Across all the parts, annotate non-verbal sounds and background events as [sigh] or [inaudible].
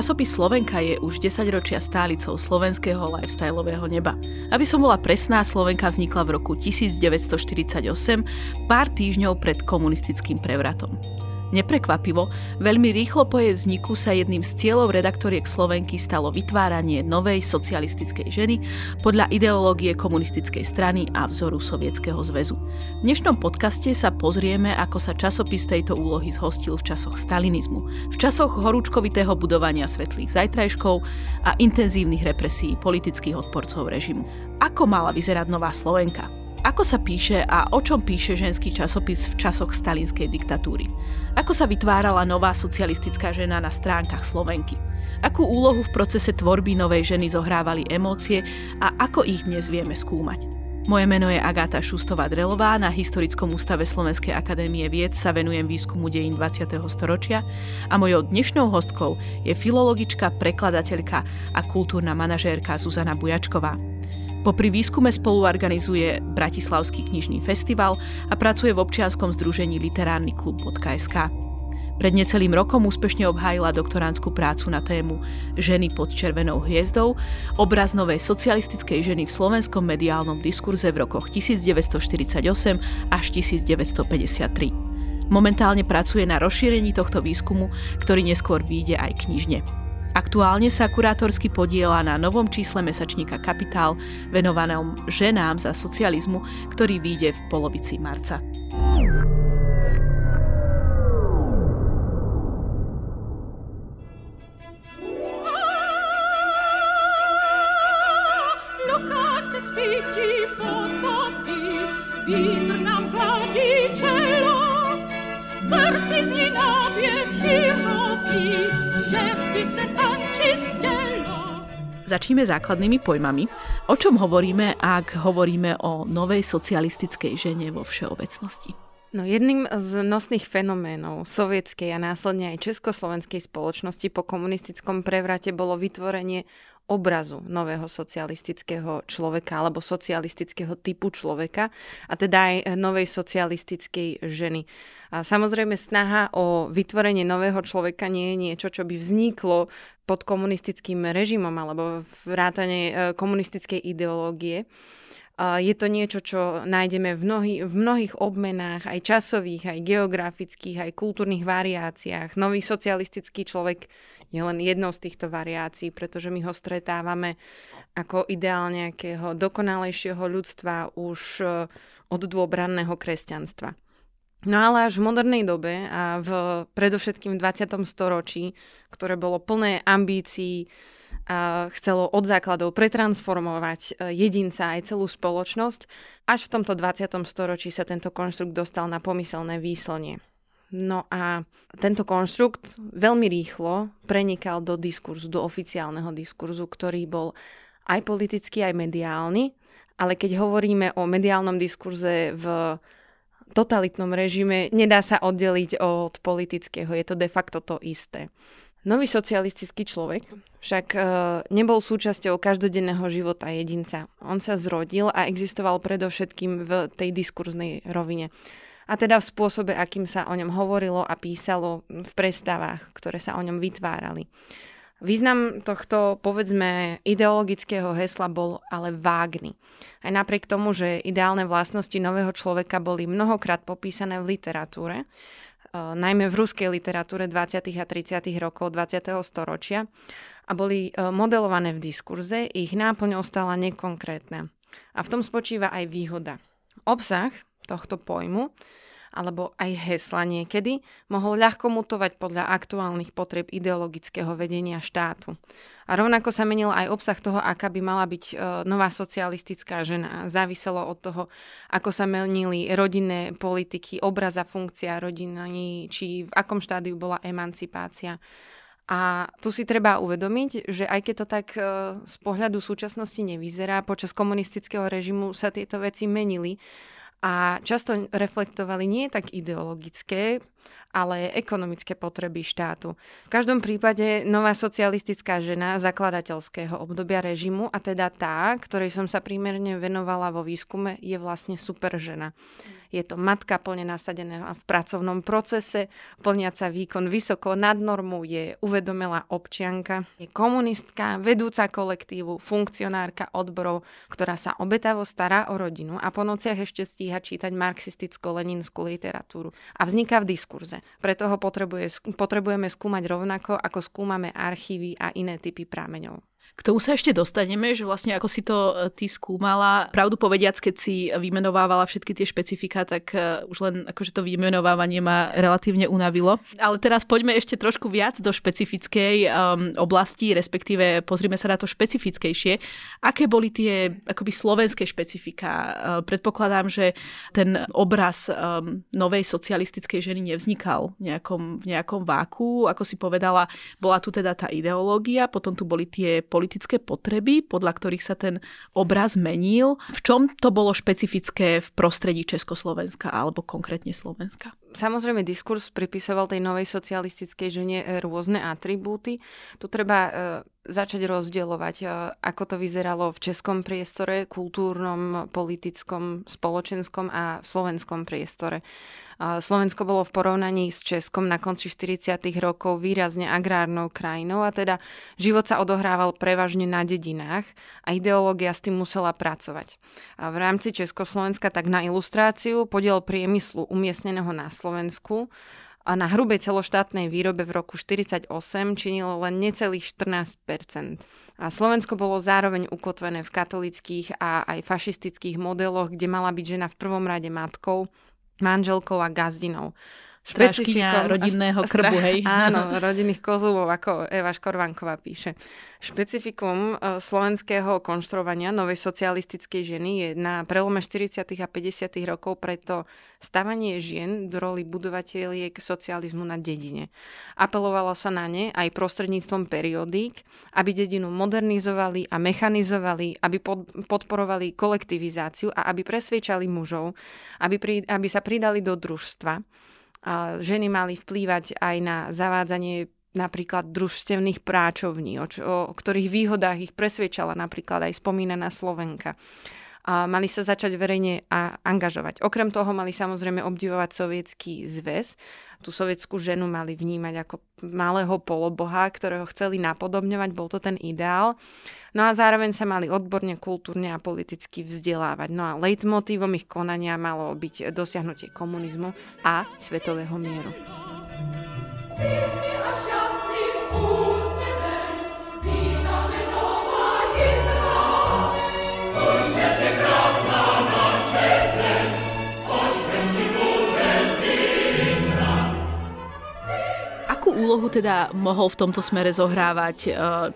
Časopis Slovenka je už 10 ročia stálicou slovenského lifestyleového neba. Aby som bola presná, Slovenka vznikla v roku 1948, pár týždňov pred komunistickým prevratom. Neprekvapivo, veľmi rýchlo po jej vzniku sa jedným z cieľov redaktoriek Slovenky stalo vytváranie novej socialistickej ženy podľa ideológie komunistickej strany a vzoru Sovietskeho zväzu. V dnešnom podcaste sa pozrieme, ako sa časopis tejto úlohy zhostil v časoch stalinizmu, v časoch horúčkovitého budovania svetlých zajtrajškov a intenzívnych represí politických odporcov režimu. Ako mala vyzerať nová Slovenka? Ako sa píše a o čom píše ženský časopis v časoch stalinskej diktatúry? Ako sa vytvárala nová socialistická žena na stránkach Slovenky? Akú úlohu v procese tvorby novej ženy zohrávali emócie a ako ich dnes vieme skúmať? Moje meno je Agáta Šustová-Drelová, na Historickom ústave Slovenskej akadémie vied sa venujem výskumu dejín 20. storočia a mojou dnešnou hostkou je filologička, prekladateľka a kultúrna manažérka Zuzana Bujačková. Popri výskume spoluorganizuje Bratislavský knižný festival a pracuje v občianskom združení Literárny klub.sk. Pred necelým rokom úspešne obhájila doktoránsku prácu na tému Ženy pod červenou hviezdou, obraz novej socialistickej ženy v slovenskom mediálnom diskurze v rokoch 1948 až 1953. Momentálne pracuje na rozšírení tohto výskumu, ktorý neskôr vyjde aj knižne. Aktuálne sa kurátorsky podiela na novom čísle mesačníka Kapitál venovanom ženám za socializmu, ktorý vyjde v polovici marca. Vítr nám chladí zní nápěv široký, že by se tančiť chtělo. Začneme základnými pojmami. O čom hovoríme, ak hovoríme o novej socialistickej žene vo všeobecnosti? No jedným z nosných fenoménov sovietskej a následne aj československej spoločnosti po komunistickom prevrate bolo vytvorenie obrazu nového socialistického človeka alebo socialistického typu človeka a teda aj novej socialistickej ženy. A samozrejme snaha o vytvorenie nového človeka nie je niečo, čo by vzniklo pod komunistickým režimom alebo vrátane e, komunistickej ideológie. Je to niečo, čo nájdeme v, mnohý, v mnohých obmenách, aj časových, aj geografických, aj kultúrnych variáciách. Nový socialistický človek je len jednou z týchto variácií, pretože my ho stretávame ako ideál nejakého dokonalejšieho ľudstva už e, od dôbranného kresťanstva. No ale až v modernej dobe a v predovšetkým v 20. storočí, ktoré bolo plné ambícií, chcelo od základov pretransformovať e, jedinca aj celú spoločnosť. Až v tomto 20. storočí sa tento konštrukt dostal na pomyselné výslnie. No a tento konštrukt veľmi rýchlo prenikal do diskurzu, do oficiálneho diskurzu, ktorý bol aj politický, aj mediálny. Ale keď hovoríme o mediálnom diskurze v totalitnom režime, nedá sa oddeliť od politického. Je to de facto to isté. Nový socialistický človek však e, nebol súčasťou každodenného života jedinca. On sa zrodil a existoval predovšetkým v tej diskurznej rovine. A teda v spôsobe, akým sa o ňom hovorilo a písalo v prestávach, ktoré sa o ňom vytvárali. Význam tohto, povedzme, ideologického hesla bol ale vágny. Aj napriek tomu, že ideálne vlastnosti nového človeka boli mnohokrát popísané v literatúre, najmä v ruskej literatúre 20. a 30. rokov 20. storočia a boli eh, modelované v diskurze, ich náplň ostala nekonkrétna. A v tom spočíva aj výhoda. Obsah tohto pojmu alebo aj hesla niekedy, mohol ľahko mutovať podľa aktuálnych potrieb ideologického vedenia štátu. A rovnako sa menil aj obsah toho, aká by mala byť e, nová socialistická žena. Záviselo od toho, ako sa menili rodinné politiky, obraz a funkcia rodiny, či v akom štádiu bola emancipácia. A tu si treba uvedomiť, že aj keď to tak e, z pohľadu súčasnosti nevyzerá, počas komunistického režimu sa tieto veci menili a často reflektovali nie tak ideologické, ale ekonomické potreby štátu. V každom prípade nová socialistická žena zakladateľského obdobia režimu a teda tá, ktorej som sa primerne venovala vo výskume, je vlastne super žena. Je to matka plne nasadená v pracovnom procese, plniaca výkon vysoko nad normu, je uvedomelá občianka, je komunistka, vedúca kolektívu, funkcionárka odborov, ktorá sa obetavo stará o rodinu a po nociach ešte stíha čítať marxisticko-leninskú literatúru. A vzniká v diskurze. Preto ho potrebuje, potrebujeme skúmať rovnako, ako skúmame archívy a iné typy prámeňov. K tomu sa ešte dostaneme, že vlastne ako si to e, ty skúmala. Pravdu povediac, keď si vymenovávala všetky tie špecifika, tak e, už len akože to vymenovávanie ma relatívne unavilo. Ale teraz poďme ešte trošku viac do špecifickej um, oblasti, respektíve pozrime sa na to špecifickejšie. Aké boli tie akoby slovenské špecifika? Uh, predpokladám, že ten obraz um, novej socialistickej ženy nevznikal v nejakom, v nejakom váku. Ako si povedala, bola tu teda tá ideológia, potom tu boli tie politické politické potreby, podľa ktorých sa ten obraz menil. V čom to bolo špecifické v prostredí Československa alebo konkrétne Slovenska? Samozrejme, diskurs pripisoval tej novej socialistickej žene rôzne atribúty. Tu treba e, začať rozdielovať, e, ako to vyzeralo v českom priestore, kultúrnom, politickom, spoločenskom a v slovenskom priestore. Slovensko bolo v porovnaní s Českom na konci 40. rokov výrazne agrárnou krajinou a teda život sa odohrával prevažne na dedinách a ideológia s tým musela pracovať. A v rámci Československa tak na ilustráciu podiel priemyslu umiestneného na Slovensku a na hrubej celoštátnej výrobe v roku 1948 činilo len necelých 14 A Slovensko bolo zároveň ukotvené v katolických a aj fašistických modeloch, kde mala byť žena v prvom rade matkou manželkou a gazdinou. Strážkyňa rodinného krbu, hej? Áno, [laughs] rodinných kozúvov, ako Eva Škorvanková píše. Špecifikum e, slovenského konštruovania novej socialistickej ženy je na prelome 40. a 50. rokov preto stavanie žien do roli budovateľiek socializmu na dedine. Apelovalo sa na ne aj prostredníctvom periodík, aby dedinu modernizovali a mechanizovali, aby podporovali kolektivizáciu a aby presviečali mužov, aby, pri, aby sa pridali do družstva ženy mali vplývať aj na zavádzanie napríklad družstevných práčovní, o, čo, o ktorých výhodách ich presviečala napríklad aj spomínaná Slovenka. Mali sa začať verejne a angažovať. Okrem toho mali samozrejme obdivovať sovietský zväz. Tú sovietskú ženu mali vnímať ako malého poloboha, ktorého chceli napodobňovať, bol to ten ideál. No a zároveň sa mali odborne, kultúrne a politicky vzdelávať. No a leitmotívom ich konania malo byť dosiahnutie komunizmu a svetového mieru. Teda mohol v tomto smere zohrávať e,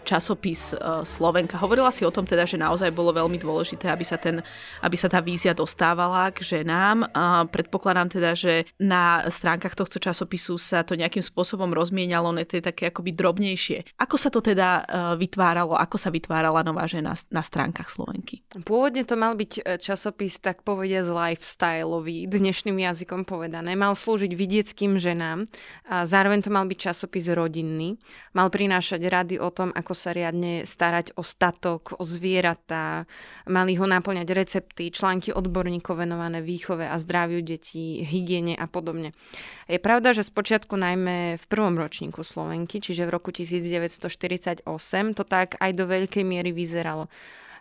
časopis e, Slovenka? Hovorila si o tom teda, že naozaj bolo veľmi dôležité, aby sa, ten, aby sa tá vízia dostávala k ženám. Predpokladám teda, že na stránkach tohto časopisu sa to nejakým spôsobom rozmienialo, ne to je také akoby drobnejšie. Ako sa to teda e, vytváralo, ako sa vytvárala nová žena na stránkach Slovenky? Pôvodne to mal byť časopis, tak povedia z lifestyleový, dnešným jazykom povedané. Mal slúžiť vidieckým ženám a zároveň to mal byť časopis časopis rodinný. Mal prinášať rady o tom, ako sa riadne starať o statok, o zvieratá. Mali ho naplňať recepty, články odborníkov venované výchove a zdraviu detí, hygiene a podobne. Je pravda, že spočiatku najmä v prvom ročníku Slovenky, čiže v roku 1948, to tak aj do veľkej miery vyzeralo.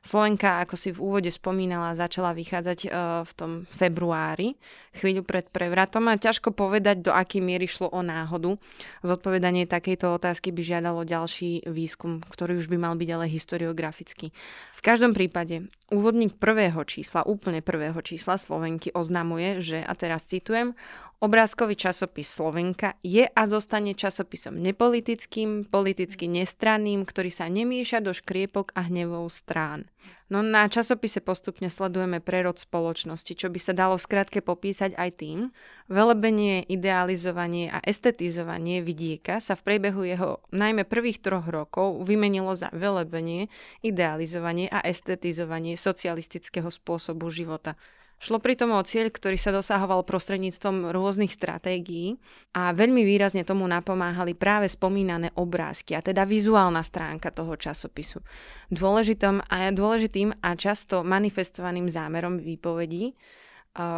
Slovenka, ako si v úvode spomínala, začala vychádzať uh, v tom februári, chvíľu pred prevratom a ťažko povedať, do akej miery šlo o náhodu. Zodpovedanie takejto otázky by žiadalo ďalší výskum, ktorý už by mal byť ale historiografický. V každom prípade, úvodník prvého čísla, úplne prvého čísla Slovenky oznamuje, že, a teraz citujem, Obrázkový časopis Slovenka je a zostane časopisom nepolitickým, politicky nestranným, ktorý sa nemieša do škriepok a hnevov strán. No na časopise postupne sledujeme prerod spoločnosti, čo by sa dalo skrátke popísať aj tým. Velebenie, idealizovanie a estetizovanie vidieka sa v priebehu jeho najmä prvých troch rokov vymenilo za velebenie, idealizovanie a estetizovanie socialistického spôsobu života Šlo pritom o cieľ, ktorý sa dosahoval prostredníctvom rôznych stratégií a veľmi výrazne tomu napomáhali práve spomínané obrázky, a teda vizuálna stránka toho časopisu. Dôležitým a, dôležitým a často manifestovaným zámerom výpovedí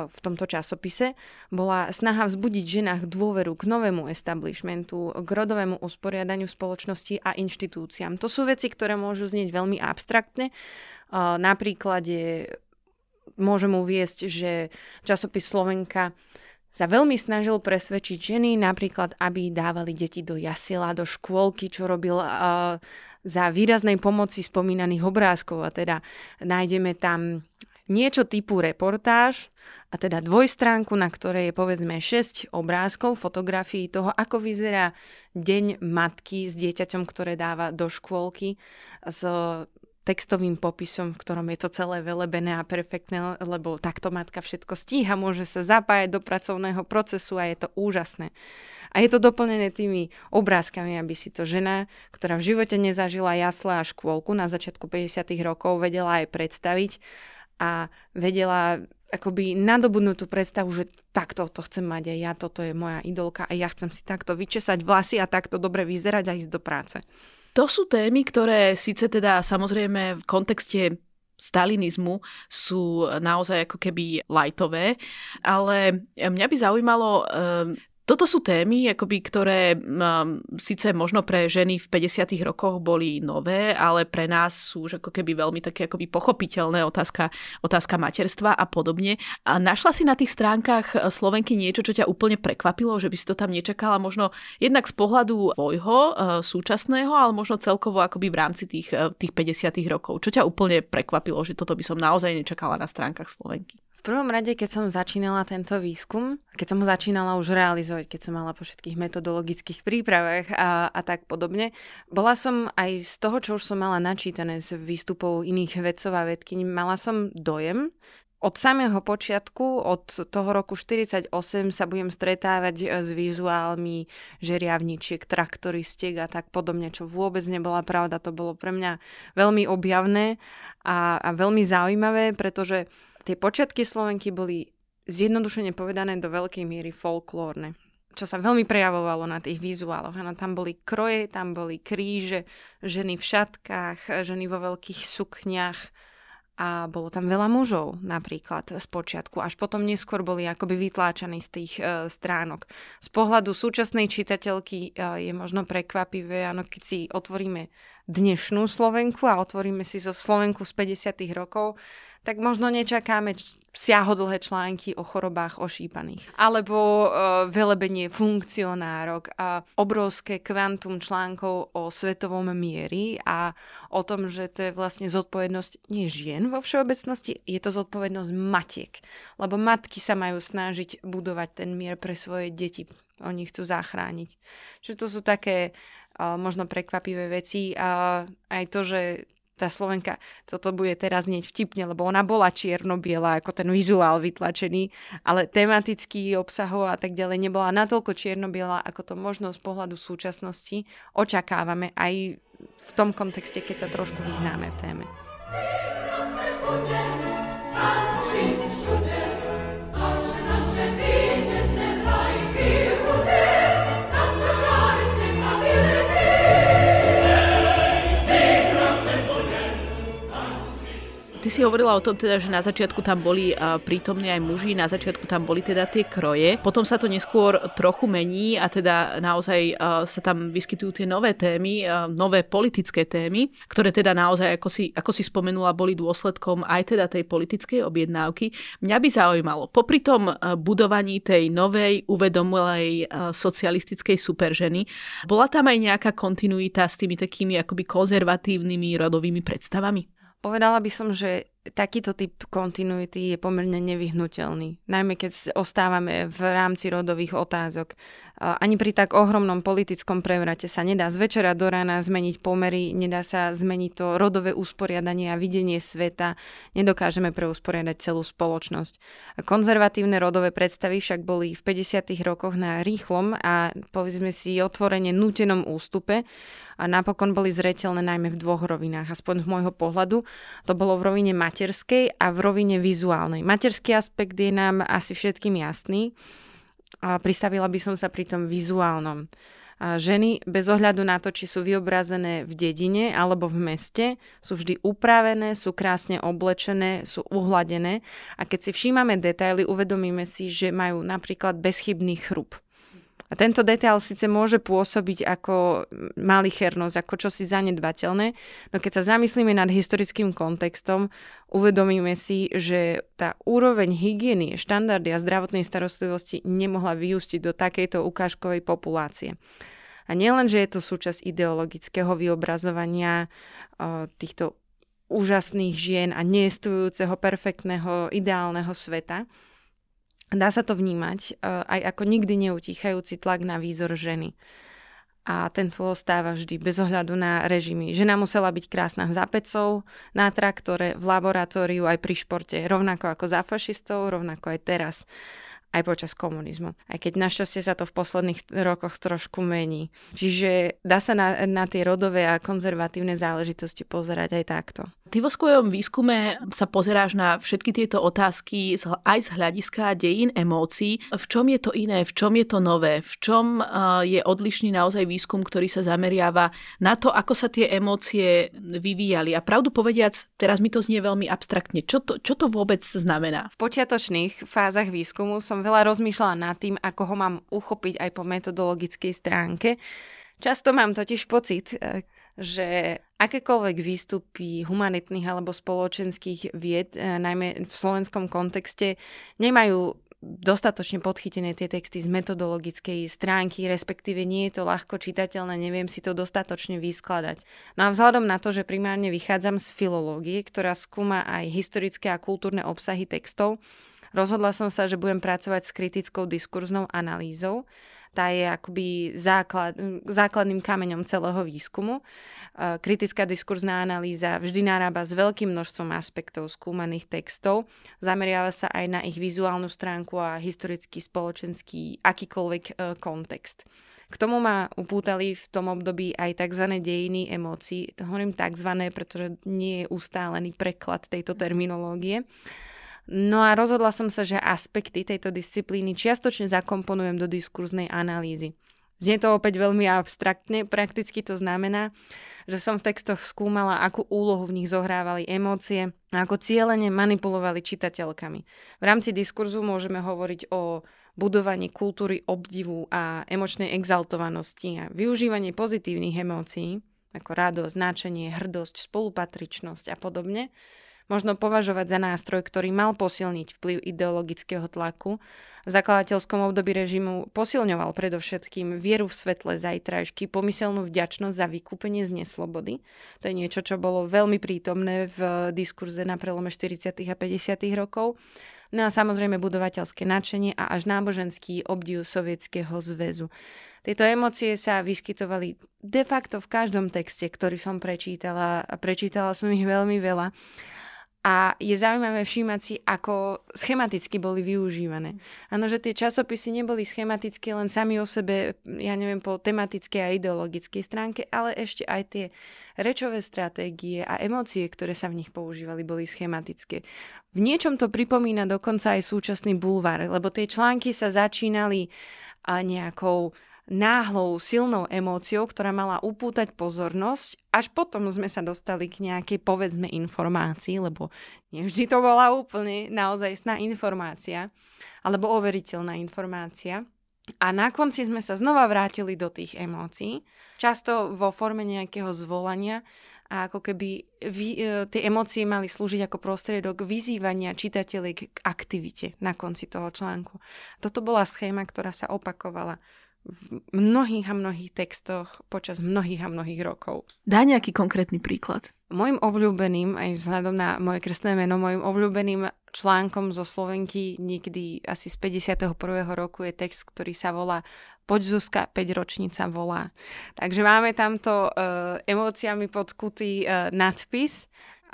v tomto časopise bola snaha vzbudiť ženách dôveru k novému establishmentu, k rodovému usporiadaniu spoločnosti a inštitúciám. To sú veci, ktoré môžu znieť veľmi abstraktne. Napríklad môžem uviesť, že časopis Slovenka sa veľmi snažil presvedčiť ženy, napríklad, aby dávali deti do jasila, do škôlky, čo robil uh, za výraznej pomoci spomínaných obrázkov. A teda nájdeme tam niečo typu reportáž, a teda dvojstránku, na ktorej je povedzme 6 obrázkov, fotografií toho, ako vyzerá deň matky s dieťaťom, ktoré dáva do škôlky s textovým popisom, v ktorom je to celé velebené a perfektné, lebo takto matka všetko stíha, môže sa zapájať do pracovného procesu a je to úžasné. A je to doplnené tými obrázkami, aby si to žena, ktorá v živote nezažila jasle a škôlku na začiatku 50. rokov, vedela aj predstaviť a vedela akoby nadobudnú tú predstavu, že takto to chcem mať aj ja, toto je moja idolka a ja chcem si takto vyčesať vlasy a takto dobre vyzerať a ísť do práce. To sú témy, ktoré síce teda samozrejme v kontexte stalinizmu sú naozaj ako keby lajtové, ale mňa by zaujímalo, ehm, toto sú témy, akoby, ktoré síce možno pre ženy v 50. rokoch boli nové, ale pre nás sú už ako keby veľmi také akoby pochopiteľné otázka, otázka materstva a podobne. A našla si na tých stránkach Slovenky niečo, čo ťa úplne prekvapilo, že by si to tam nečakala možno jednak z pohľadu tvojho uh, súčasného, ale možno celkovo akoby v rámci tých, uh, tých 50. rokov. Čo ťa úplne prekvapilo, že toto by som naozaj nečakala na stránkach Slovenky? Prvom rade, keď som začínala tento výskum, keď som ho začínala už realizovať, keď som mala po všetkých metodologických prípravách a, a tak podobne, bola som aj z toho, čo už som mala načítané z výstupov iných vedcov a vedkyň, mala som dojem, od samého počiatku, od toho roku 48 sa budem stretávať s vizuálmi žeriavničiek, traktoristiek a tak podobne, čo vôbec nebola pravda. To bolo pre mňa veľmi objavné a, a veľmi zaujímavé, pretože Tie počiatky Slovenky boli zjednodušene povedané do veľkej miery folklórne čo sa veľmi prejavovalo na tých vizuáloch. Ano, tam boli kroje, tam boli kríže, ženy v šatkách, ženy vo veľkých sukniach a bolo tam veľa mužov napríklad z počiatku. Až potom neskôr boli akoby vytláčaní z tých e, stránok. Z pohľadu súčasnej čitateľky e, je možno prekvapivé, ano, keď si otvoríme dnešnú Slovenku a otvoríme si zo Slovenku z 50. rokov, tak možno nečakáme siahodlhé články o chorobách ošípaných. Alebo uh, velebenie funkcionárok a obrovské kvantum článkov o svetovom miery a o tom, že to je vlastne zodpovednosť nie žien vo všeobecnosti, je to zodpovednosť matiek. Lebo matky sa majú snažiť budovať ten mier pre svoje deti. Oni chcú zachrániť. Čiže to sú také možno prekvapivé veci a aj to, že tá Slovenka, toto bude teraz nieť vtipne, lebo ona bola čierno-biela, ako ten vizuál vytlačený, ale tematický obsahov a tak ďalej nebola natoľko čierno-biela, ako to možno z pohľadu súčasnosti očakávame aj v tom kontexte, keď sa trošku vyznáme v téme. Ty si hovorila o tom teda, že na začiatku tam boli prítomní aj muži, na začiatku tam boli teda tie kroje, potom sa to neskôr trochu mení a teda naozaj sa tam vyskytujú tie nové témy, nové politické témy, ktoré teda naozaj, ako si, ako si spomenula, boli dôsledkom aj teda tej politickej objednávky. Mňa by zaujímalo, popri tom budovaní tej novej, uvedomilej socialistickej superženy, bola tam aj nejaká kontinuita s tými takými akoby konzervatívnymi rodovými predstavami? Povedala by som, že takýto typ kontinuity je pomerne nevyhnutelný. Najmä keď ostávame v rámci rodových otázok. Ani pri tak ohromnom politickom prevrate sa nedá z večera do rána zmeniť pomery, nedá sa zmeniť to rodové usporiadanie a videnie sveta, nedokážeme preusporiadať celú spoločnosť. Konzervatívne rodové predstavy však boli v 50. rokoch na rýchlom a povedzme si otvorene nútenom ústupe a napokon boli zretelné najmä v dvoch rovinách. Aspoň z môjho pohľadu to bolo v rovine materskej a v rovine vizuálnej. Materský aspekt je nám asi všetkým jasný. A pristavila by som sa pri tom vizuálnom. A ženy, bez ohľadu na to, či sú vyobrazené v dedine alebo v meste, sú vždy upravené, sú krásne oblečené, sú uhladené a keď si všímame detaily, uvedomíme si, že majú napríklad bezchybný chrup. A tento detail síce môže pôsobiť ako malichernosť, ako čosi zanedbateľné, no keď sa zamyslíme nad historickým kontextom, uvedomíme si, že tá úroveň hygieny, štandardy a zdravotnej starostlivosti nemohla vyústiť do takejto ukážkovej populácie. A nielen, že je to súčasť ideologického vyobrazovania o, týchto úžasných žien a neestujúceho perfektného, ideálneho sveta, dá sa to vnímať e, aj ako nikdy neutíchajúci tlak na výzor ženy. A ten ostáva vždy bez ohľadu na režimy. Žena musela byť krásna za pecov, na traktore, v laboratóriu, aj pri športe, rovnako ako za fašistov, rovnako aj teraz aj počas komunizmu. Aj keď našťastie sa to v posledných rokoch trošku mení. Čiže dá sa na, na tie rodové a konzervatívne záležitosti pozerať aj takto. Ty vo svojom výskume sa pozeráš na všetky tieto otázky aj z hľadiska dejín emócií. V čom je to iné, v čom je to nové, v čom je odlišný naozaj výskum, ktorý sa zameriava na to, ako sa tie emócie vyvíjali. A pravdu povediac, teraz mi to znie veľmi abstraktne. Čo to, čo to vôbec znamená? V počiatočných fázach výskumu som veľa rozmýšľala nad tým, ako ho mám uchopiť aj po metodologickej stránke. Často mám totiž pocit, e, že akékoľvek výstupy humanitných alebo spoločenských vied, e, najmä v slovenskom kontexte, nemajú dostatočne podchytené tie texty z metodologickej stránky, respektíve nie je to ľahko čitateľné, neviem si to dostatočne vyskladať. No a vzhľadom na to, že primárne vychádzam z filológie, ktorá skúma aj historické a kultúrne obsahy textov, Rozhodla som sa, že budem pracovať s kritickou diskurznou analýzou. Tá je akoby základ, základným kameňom celého výskumu. E, kritická diskurzná analýza vždy narába s veľkým množstvom aspektov skúmaných textov. Zameriava sa aj na ich vizuálnu stránku a historický, spoločenský, akýkoľvek e, kontext. K tomu ma upútali v tom období aj tzv. dejiny emócií. Hovorím tzv., pretože nie je ustálený preklad tejto terminológie. No a rozhodla som sa, že aspekty tejto disciplíny čiastočne zakomponujem do diskurznej analýzy. Znie to opäť veľmi abstraktne, prakticky to znamená, že som v textoch skúmala, akú úlohu v nich zohrávali emócie a ako cieľene manipulovali čitateľkami. V rámci diskurzu môžeme hovoriť o budovaní kultúry obdivu a emočnej exaltovanosti a využívanie pozitívnych emócií, ako radosť, značenie, hrdosť, spolupatričnosť a podobne, možno považovať za nástroj, ktorý mal posilniť vplyv ideologického tlaku. V zakladateľskom období režimu posilňoval predovšetkým vieru v svetle zajtrajšky, pomyselnú vďačnosť za vykúpenie z neslobody. To je niečo, čo bolo veľmi prítomné v diskurze na prelome 40. a 50. rokov. No a samozrejme budovateľské nadšenie a až náboženský obdiv Sovietskeho zväzu. Tieto emócie sa vyskytovali de facto v každom texte, ktorý som prečítala a prečítala som ich veľmi veľa. A je zaujímavé všímať si, ako schematicky boli využívané. Áno, že tie časopisy neboli schematické len sami o sebe, ja neviem, po tematickej a ideologickej stránke, ale ešte aj tie rečové stratégie a emócie, ktoré sa v nich používali, boli schematické. V niečom to pripomína dokonca aj súčasný bulvár, lebo tie články sa začínali nejakou náhlou, silnou emóciou, ktorá mala upútať pozornosť. Až potom sme sa dostali k nejakej, povedzme, informácii, lebo nevždy to bola úplne naozajstná informácia, alebo overiteľná informácia. A na konci sme sa znova vrátili do tých emócií, často vo forme nejakého zvolania a ako keby vy, e, tie emócie mali slúžiť ako prostriedok vyzývania čitateľiek k aktivite na konci toho článku. Toto bola schéma, ktorá sa opakovala v mnohých a mnohých textoch počas mnohých a mnohých rokov. Dá nejaký konkrétny príklad. Mojim obľúbeným, aj vzhľadom na moje krstné meno, mojim obľúbeným článkom zo Slovenky niekdy asi z 51. roku je text, ktorý sa volá Poď Zuzka, 5 ročnica volá. Takže máme tamto uh, emóciami podkutý uh, nadpis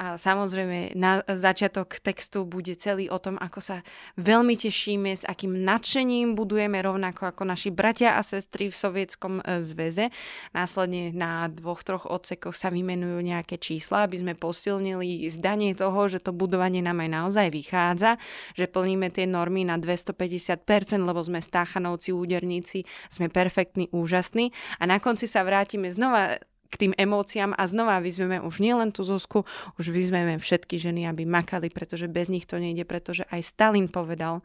A samozrejme, na začiatok textu bude celý o tom, ako sa veľmi tešíme, s akým nadšením budujeme rovnako ako naši bratia a sestry v Sovietskom e, zväze. Následne na dvoch, troch odsekoch sa vymenujú nejaké čísla, aby sme posilnili zdanie toho, že to budovanie nám aj naozaj vychádza, že plníme tie normy na 250%, lebo sme stáchanovci, úderníci, sme perfektní, úžasní. A na konci sa vrátime znova k tým emóciám a znova vyzveme už nielen tú Zuzku, už vyzveme všetky ženy, aby makali, pretože bez nich to nejde, pretože aj Stalin povedal,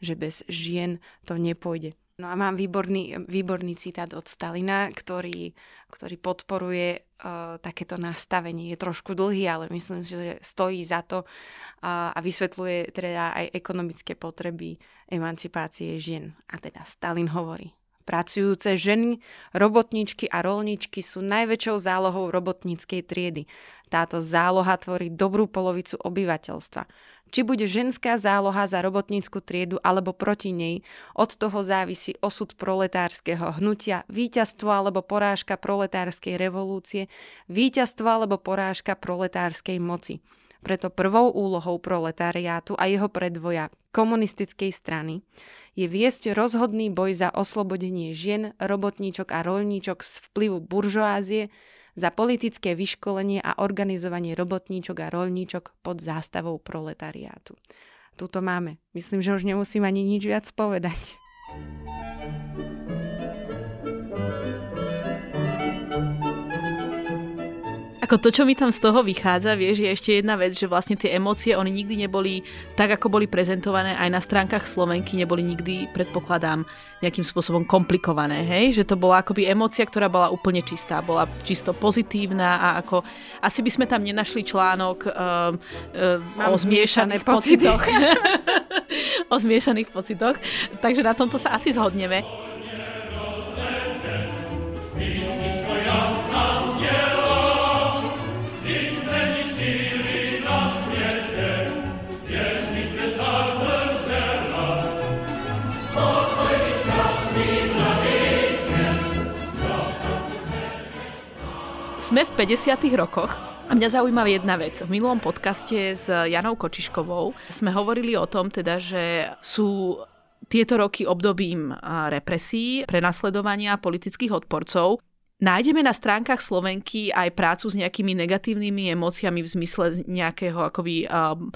že bez žien to nepôjde. No a mám výborný, výborný citát od Stalina, ktorý, ktorý podporuje uh, takéto nastavenie. Je trošku dlhý, ale myslím, že stojí za to uh, a vysvetľuje teda aj ekonomické potreby emancipácie žien. A teda Stalin hovorí, Pracujúce ženy, robotničky a rolničky sú najväčšou zálohou robotníckej triedy. Táto záloha tvorí dobrú polovicu obyvateľstva. Či bude ženská záloha za robotnícku triedu alebo proti nej, od toho závisí osud proletárskeho hnutia, víťazstvo alebo porážka proletárskej revolúcie, víťazstvo alebo porážka proletárskej moci. Preto prvou úlohou proletariátu a jeho predvoja komunistickej strany je viesť rozhodný boj za oslobodenie žien, robotníčok a rolníčok z vplyvu buržoázie, za politické vyškolenie a organizovanie robotníčok a rolníčok pod zástavou proletariátu. Tuto máme. Myslím, že už nemusím ani nič viac povedať. Ako to, čo mi tam z toho vychádza, vieš, je ešte jedna vec, že vlastne tie emócie, oni nikdy neboli tak, ako boli prezentované aj na stránkach Slovenky, neboli nikdy, predpokladám, nejakým spôsobom komplikované, hej? Že to bola akoby emócia, ktorá bola úplne čistá, bola čisto pozitívna a ako asi by sme tam nenašli článok uh, uh, o zmiešaných pocitoch. [laughs] o zmiešaných pocitoch. Takže na tomto sa asi zhodneme. Sme v 50. rokoch a mňa zaujíma jedna vec. V minulom podcaste s Janou Kočiškovou sme hovorili o tom, teda, že sú tieto roky obdobím represí, prenasledovania politických odporcov. Nájdeme na stránkach Slovenky aj prácu s nejakými negatívnymi emóciami v zmysle nejakého akoby um,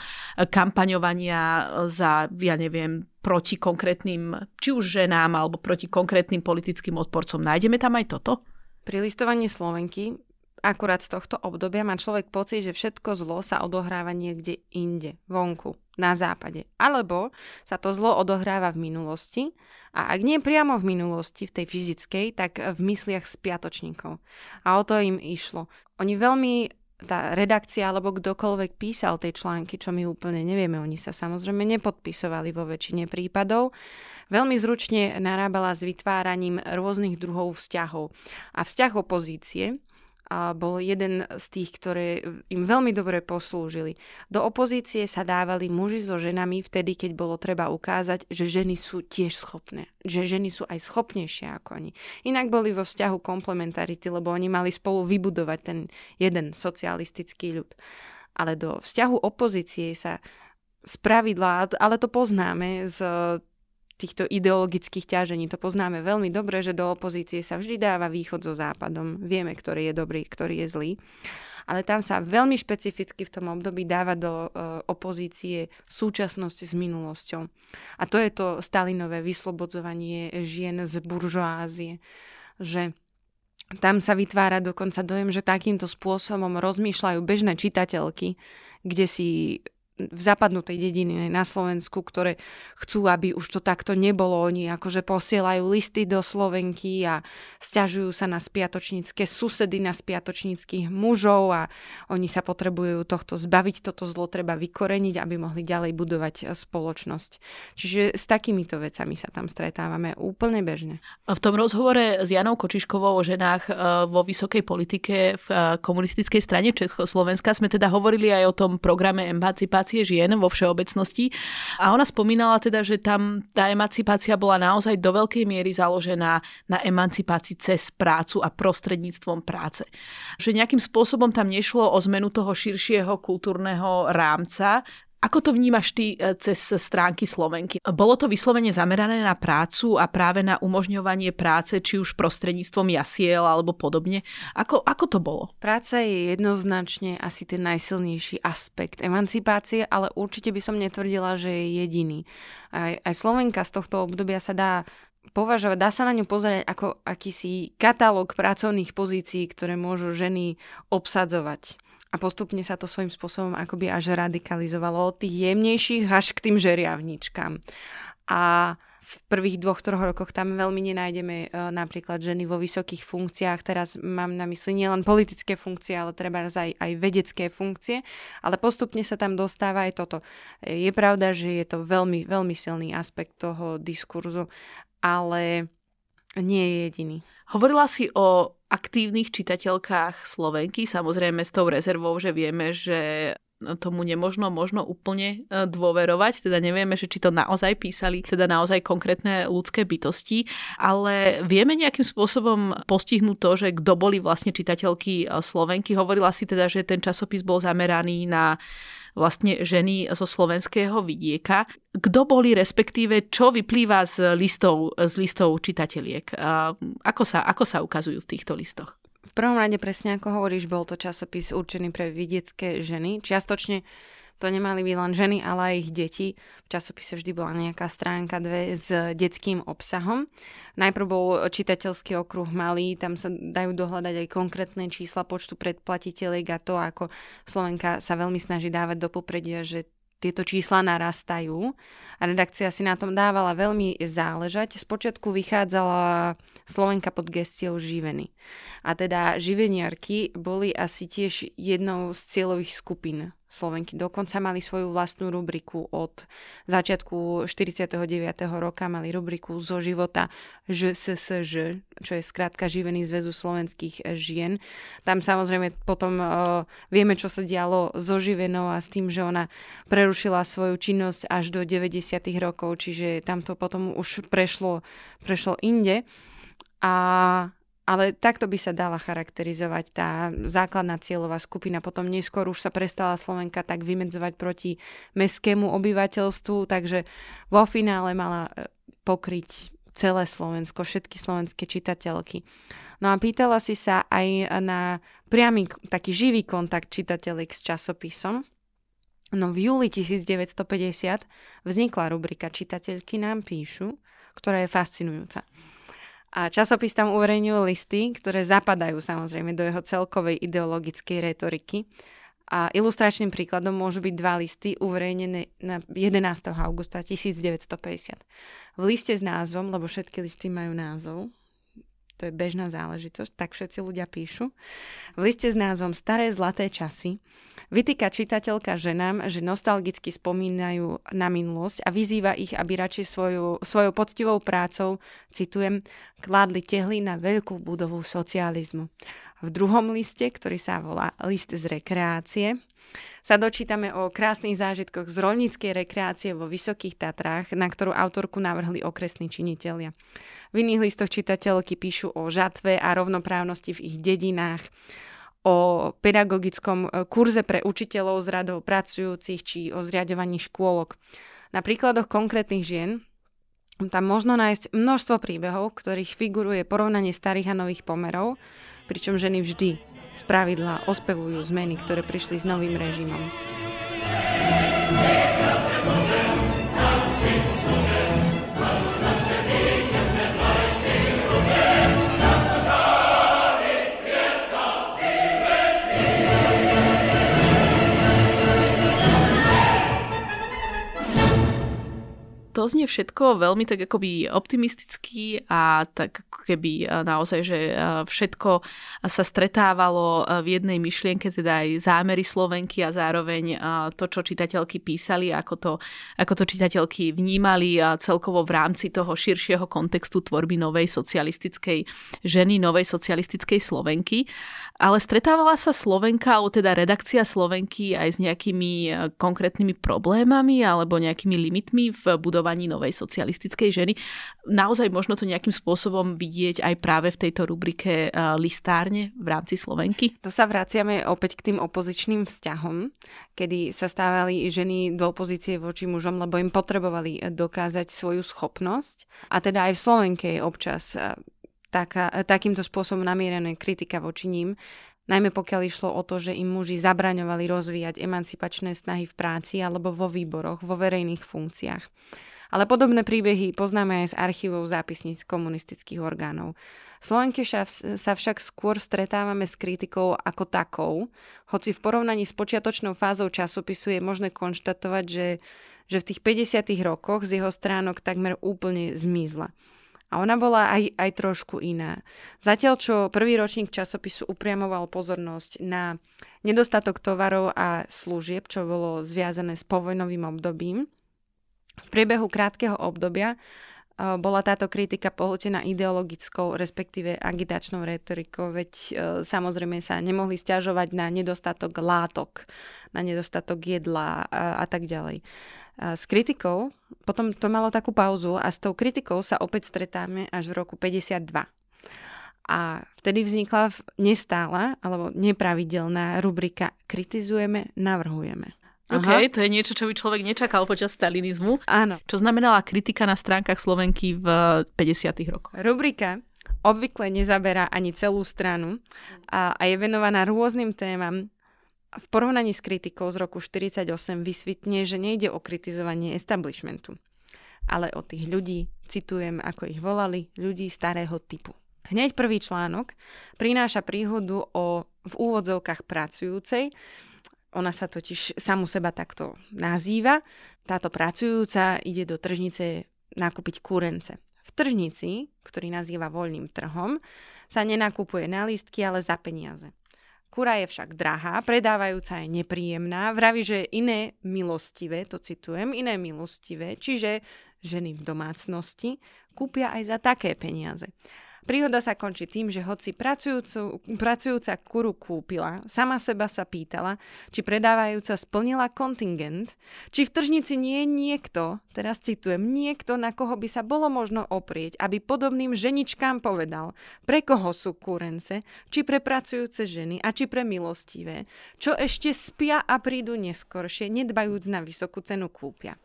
kampaňovania za, ja neviem, proti konkrétnym, či už ženám, alebo proti konkrétnym politickým odporcom. Nájdeme tam aj toto? Pri listovaní Slovenky akurát z tohto obdobia má človek pocit, že všetko zlo sa odohráva niekde inde, vonku, na západe. Alebo sa to zlo odohráva v minulosti a ak nie priamo v minulosti, v tej fyzickej, tak v mysliach spiatočníkov. A o to im išlo. Oni veľmi tá redakcia alebo kdokoľvek písal tej články, čo my úplne nevieme, oni sa samozrejme nepodpisovali vo väčšine prípadov, veľmi zručne narábala s vytváraním rôznych druhov vzťahov. A vzťah opozície, a bol jeden z tých, ktoré im veľmi dobre poslúžili. Do opozície sa dávali muži so ženami vtedy, keď bolo treba ukázať, že ženy sú tiež schopné. Že ženy sú aj schopnejšie ako oni. Inak boli vo vzťahu komplementarity, lebo oni mali spolu vybudovať ten jeden socialistický ľud. Ale do vzťahu opozície sa spravidla, ale to poznáme z týchto ideologických ťažení. To poznáme veľmi dobre, že do opozície sa vždy dáva východ so západom. Vieme, ktorý je dobrý, ktorý je zlý. Ale tam sa veľmi špecificky v tom období dáva do uh, opozície súčasnosť s minulosťou. A to je to Stalinové vyslobodzovanie žien z buržoázie. Že tam sa vytvára dokonca dojem, že takýmto spôsobom rozmýšľajú bežné čitateľky, kde si v zapadnutej dediny na Slovensku, ktoré chcú, aby už to takto nebolo. Oni akože posielajú listy do Slovenky a stiažujú sa na spiatočnícke susedy, na spiatočníckých mužov a oni sa potrebujú tohto zbaviť, toto zlo treba vykoreniť, aby mohli ďalej budovať e, spoločnosť. Čiže s takýmito vecami sa tam stretávame úplne bežne. V tom rozhovore s Janou Kočiškovou o ženách e, vo vysokej politike v e, komunistickej strane Československa sme teda hovorili aj o tom programe emancipácie emancipácie žien vo všeobecnosti. A ona spomínala teda, že tam tá emancipácia bola naozaj do veľkej miery založená na emancipácii cez prácu a prostredníctvom práce. Že nejakým spôsobom tam nešlo o zmenu toho širšieho kultúrneho rámca, ako to vnímaš ty e, cez stránky Slovenky? Bolo to vyslovene zamerané na prácu a práve na umožňovanie práce, či už prostredníctvom jasiel alebo podobne? Ako, ako to bolo? Práca je jednoznačne asi ten najsilnejší aspekt emancipácie, ale určite by som netvrdila, že je jediný. Aj, aj Slovenka z tohto obdobia sa dá považovať, dá sa na ňu pozerať ako akýsi katalóg pracovných pozícií, ktoré môžu ženy obsadzovať a postupne sa to svojím spôsobom akoby až radikalizovalo od tých jemnejších až k tým žeriavničkám. A v prvých dvoch, troch rokoch tam veľmi nenájdeme e, napríklad ženy vo vysokých funkciách. Teraz mám na mysli nielen politické funkcie, ale treba aj, aj vedecké funkcie. Ale postupne sa tam dostáva aj toto. E, je pravda, že je to veľmi, veľmi silný aspekt toho diskurzu, ale nie je jediný. Hovorila si o aktívnych čitateľkách Slovenky, samozrejme s tou rezervou, že vieme, že tomu nemožno možno úplne e, dôverovať, teda nevieme, že či to naozaj písali, teda naozaj konkrétne ľudské bytosti, ale vieme nejakým spôsobom postihnúť to, že kto boli vlastne čitateľky e, Slovenky. Hovorila si teda, že ten časopis bol zameraný na vlastne ženy zo slovenského vidieka. Kto boli, respektíve čo vyplýva z listov, z listov čitateľiek? Ako sa, ako sa ukazujú v týchto listoch? V prvom rade presne ako hovoríš, bol to časopis určený pre vidiecké ženy. Čiastočne to nemali byť len ženy, ale aj ich deti. V časopise vždy bola nejaká stránka dve s detským obsahom. Najprv bol čitateľský okruh malý, tam sa dajú dohľadať aj konkrétne čísla počtu predplatiteľiek a to, ako Slovenka sa veľmi snaží dávať do popredia, že tieto čísla narastajú a redakcia si na tom dávala veľmi záležať. Spočiatku vychádzala Slovenka pod gestiou živeny. A teda živeniarky boli asi tiež jednou z cieľových skupín Slovenky. Dokonca mali svoju vlastnú rubriku od začiatku 49. roka, mali rubriku zo života ŽSSŽ, čo je skrátka Živený zväzu slovenských žien. Tam samozrejme potom uh, vieme, čo sa dialo so Živenou a s tým, že ona prerušila svoju činnosť až do 90. rokov, čiže tam to potom už prešlo, prešlo inde. A ale takto by sa dala charakterizovať tá základná cieľová skupina. Potom neskôr už sa prestala Slovenka tak vymedzovať proti mestskému obyvateľstvu, takže vo finále mala e, pokryť celé Slovensko, všetky slovenské čitateľky. No a pýtala si sa aj na priamy taký živý kontakt čitateľiek s časopisom. No v júli 1950 vznikla rubrika Čitateľky nám píšu, ktorá je fascinujúca. A časopis tam uverejnil listy, ktoré zapadajú samozrejme do jeho celkovej ideologickej retoriky. A ilustračným príkladom môžu byť dva listy uverejnené na 11. augusta 1950. V liste s názvom, lebo všetky listy majú názov, to je bežná záležitosť, tak všetci ľudia píšu. V liste s názvom Staré zlaté časy vytýka čitateľka ženám, že nostalgicky spomínajú na minulosť a vyzýva ich, aby radšej svoju, svojou poctivou prácou, citujem, kládli tehly na veľkú budovu socializmu. V druhom liste, ktorý sa volá List z rekreácie, sa dočítame o krásnych zážitkoch z rolníckej rekreácie vo Vysokých Tatrách, na ktorú autorku navrhli okresní činitelia. V iných listoch čitateľky píšu o žatve a rovnoprávnosti v ich dedinách, o pedagogickom e, kurze pre učiteľov z radov pracujúcich či o zriadovaní škôlok. Na príkladoch konkrétnych žien tam možno nájsť množstvo príbehov, ktorých figuruje porovnanie starých a nových pomerov, pričom ženy vždy z pravidla ospevujú zmeny, ktoré prišli s novým režimom. To znie všetko veľmi tak akoby optimisticky a tak keby naozaj, že všetko sa stretávalo v jednej myšlienke, teda aj zámery Slovenky a zároveň to, čo čitateľky písali, ako to, ako to čitateľky vnímali celkovo v rámci toho širšieho kontextu tvorby novej socialistickej ženy, novej socialistickej Slovenky. Ale stretávala sa Slovenka, alebo teda redakcia Slovenky aj s nejakými konkrétnymi problémami alebo nejakými limitmi v budovaní novej socialistickej ženy. Naozaj možno to nejakým spôsobom vidieť aj práve v tejto rubrike eh, listárne v rámci Slovenky? To sa vraciame opäť k tým opozičným vzťahom, kedy sa stávali ženy do opozície voči mužom, lebo im potrebovali dokázať svoju schopnosť. A teda aj v Slovenke je občas eh, taká, takýmto spôsobom namierená kritika voči ním, najmä pokiaľ išlo o to, že im muži zabraňovali rozvíjať emancipačné snahy v práci alebo vo výboroch, vo verejných funkciách. Ale podobné príbehy poznáme aj z archívov zápisníc komunistických orgánov. Slovenke sa však skôr stretávame s kritikou ako takou, hoci v porovnaní s počiatočnou fázou časopisu je možné konštatovať, že, že v tých 50. rokoch z jeho stránok takmer úplne zmizla. A ona bola aj, aj trošku iná. Zatiaľ, čo prvý ročník časopisu upriamoval pozornosť na nedostatok tovarov a služieb, čo bolo zviazané s povojnovým obdobím, v priebehu krátkeho obdobia bola táto kritika pohltená ideologickou, respektíve agitačnou retorikou, veď e, samozrejme sa nemohli stiažovať na nedostatok látok, na nedostatok jedla a, a tak ďalej. S kritikou, potom to malo takú pauzu a s tou kritikou sa opäť stretáme až v roku 52. A vtedy vznikla nestála alebo nepravidelná rubrika Kritizujeme, navrhujeme. OK, Aha. to je niečo, čo by človek nečakal počas stalinizmu. Áno. Čo znamenala kritika na stránkach Slovenky v 50. rokoch. Rubrika obvykle nezaberá ani celú stranu a, a je venovaná rôznym témam. V porovnaní s kritikou z roku 48 vysvetne, že nejde o kritizovanie establishmentu, ale o tých ľudí, citujem, ako ich volali, ľudí starého typu. Hneď prvý článok prináša príhodu o v úvodzovkách pracujúcej, ona sa totiž samu seba takto nazýva. Táto pracujúca ide do tržnice nakúpiť kúrence. V tržnici, ktorý nazýva voľným trhom, sa nenakupuje na lístky, ale za peniaze. Kura je však drahá, predávajúca je nepríjemná, vraví, že iné milostivé, to citujem, iné milostivé, čiže ženy v domácnosti, kúpia aj za také peniaze. Príhoda sa končí tým, že hoci pracujúca kuru kúpila, sama seba sa pýtala, či predávajúca splnila kontingent, či v tržnici nie je niekto, teraz citujem, niekto, na koho by sa bolo možno oprieť, aby podobným ženičkám povedal, pre koho sú kúrence, či pre pracujúce ženy a či pre milostivé, čo ešte spia a prídu neskoršie, nedbajúc na vysokú cenu kúpia.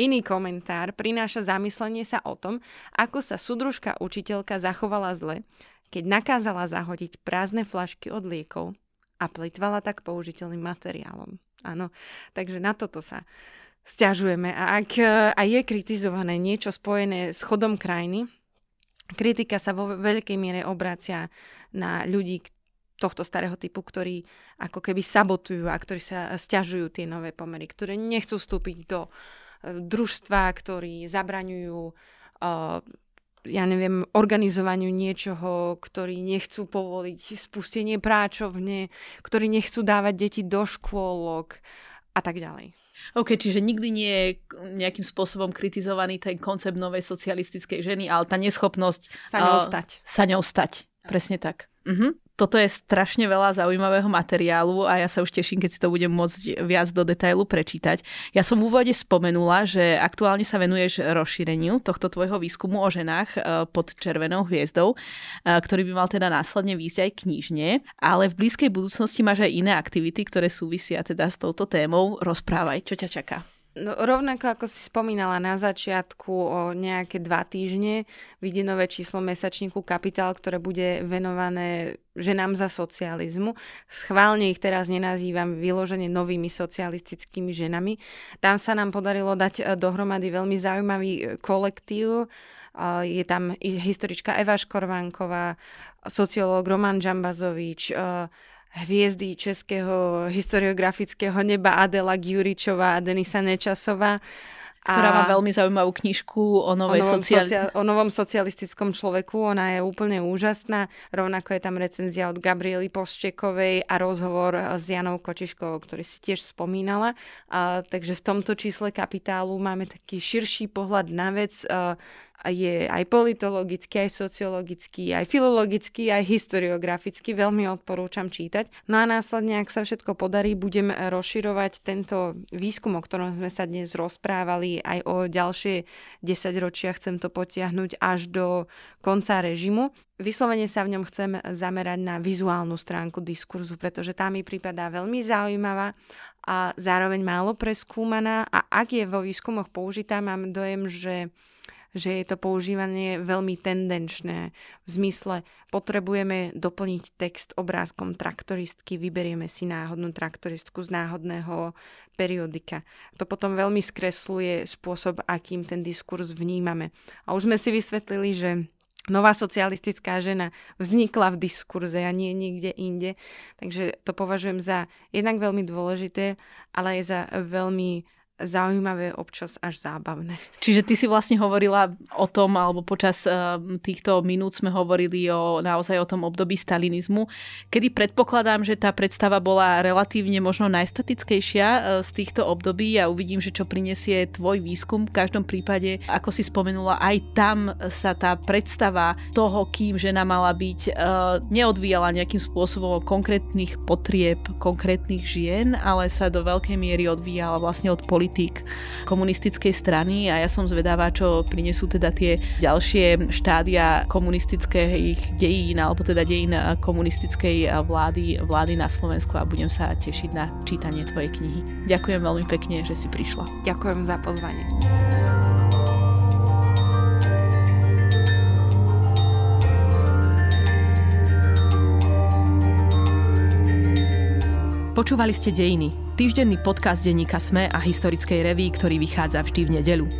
Iný komentár prináša zamyslenie sa o tom, ako sa sudružka učiteľka zachovala zle, keď nakázala zahodiť prázdne flašky od liekov a plitvala tak použiteľným materiálom. Áno, takže na toto sa stiažujeme. A ak aj je kritizované niečo spojené s chodom krajiny, kritika sa vo veľkej miere obracia na ľudí tohto starého typu, ktorí ako keby sabotujú a ktorí sa stiažujú tie nové pomery, ktoré nechcú vstúpiť do uh, družstva, ktorí zabraňujú uh, ja neviem, organizovaniu niečoho, ktorí nechcú povoliť spustenie práčovne, ktorí nechcú dávať deti do škôlok a tak ďalej. OK, čiže nikdy nie je nejakým spôsobom kritizovaný ten koncept novej socialistickej ženy, ale tá neschopnosť sa ňou stať. Uh, sa ňou stať. Presne tak. Uh-huh. Toto je strašne veľa zaujímavého materiálu a ja sa už teším, keď si to budem môcť viac do detailu prečítať. Ja som v úvode spomenula, že aktuálne sa venuješ rozšíreniu tohto tvojho výskumu o ženách e, pod červenou hviezdou, e, ktorý by mal teda následne výjsť aj knižne, ale v blízkej budúcnosti máš aj iné aktivity, ktoré súvisia teda s touto témou. Rozprávaj, čo ťa čaká. No, rovnako ako si spomínala na začiatku o nejaké dva týždne vyjde nové číslo mesačníku Kapitál, ktoré bude venované ženám za socializmu. Schválne ich teraz nenazývam vyložene novými socialistickými ženami. Tam sa nám podarilo dať eh, dohromady veľmi zaujímavý eh, kolektív. Je tam historička Eva Škorvánková, sociológ Roman Džambazovič, hviezdy českého historiografického neba Adela Gjuričová a Denisa Nečasová Ktorá má veľmi zaujímavú knižku o, novej o, novom sociali... socia- o novom socialistickom človeku. Ona je úplne úžasná. Rovnako je tam recenzia od Gabriely Poščekovej a rozhovor s Janou Kočiškovou, ktorý si tiež spomínala. A, takže v tomto čísle kapitálu máme taký širší pohľad na vec. A, je aj politologický, aj sociologický, aj filologický, aj historiografický. Veľmi odporúčam čítať. No a následne, ak sa všetko podarí, budem rozširovať tento výskum, o ktorom sme sa dnes rozprávali, aj o ďalšie 10 ročia. Chcem to potiahnuť až do konca režimu. Vyslovene sa v ňom chcem zamerať na vizuálnu stránku diskurzu, pretože tá mi prípadá veľmi zaujímavá a zároveň málo preskúmaná a ak je vo výskumoch použitá, mám dojem, že že je to používanie veľmi tendenčné. V zmysle potrebujeme doplniť text obrázkom traktoristky, vyberieme si náhodnú traktoristku z náhodného periodika. To potom veľmi skresluje spôsob, akým ten diskurs vnímame. A už sme si vysvetlili, že nová socialistická žena vznikla v diskurze a nie niekde inde. Takže to považujem za jednak veľmi dôležité, ale aj za veľmi zaujímavé, občas až zábavné. Čiže ty si vlastne hovorila o tom, alebo počas uh, týchto minút sme hovorili o, naozaj o tom období stalinizmu, kedy predpokladám, že tá predstava bola relatívne možno najstatickejšia uh, z týchto období a uvidím, že čo prinesie tvoj výskum. V každom prípade, ako si spomenula, aj tam sa tá predstava toho, kým žena mala byť, uh, neodvíjala nejakým spôsobom konkrétnych potrieb konkrétnych žien, ale sa do veľkej miery odvíjala vlastne od politiky politík komunistickej strany a ja som zvedavá, čo prinesú teda tie ďalšie štádia komunistických dejín alebo teda dejín komunistickej vlády, vlády na Slovensku a budem sa tešiť na čítanie tvojej knihy. Ďakujem veľmi pekne, že si prišla. Ďakujem za pozvanie. Počúvali ste Dejiny, týždenný podcast denníka SME a historickej reví, ktorý vychádza vždy v nedelu.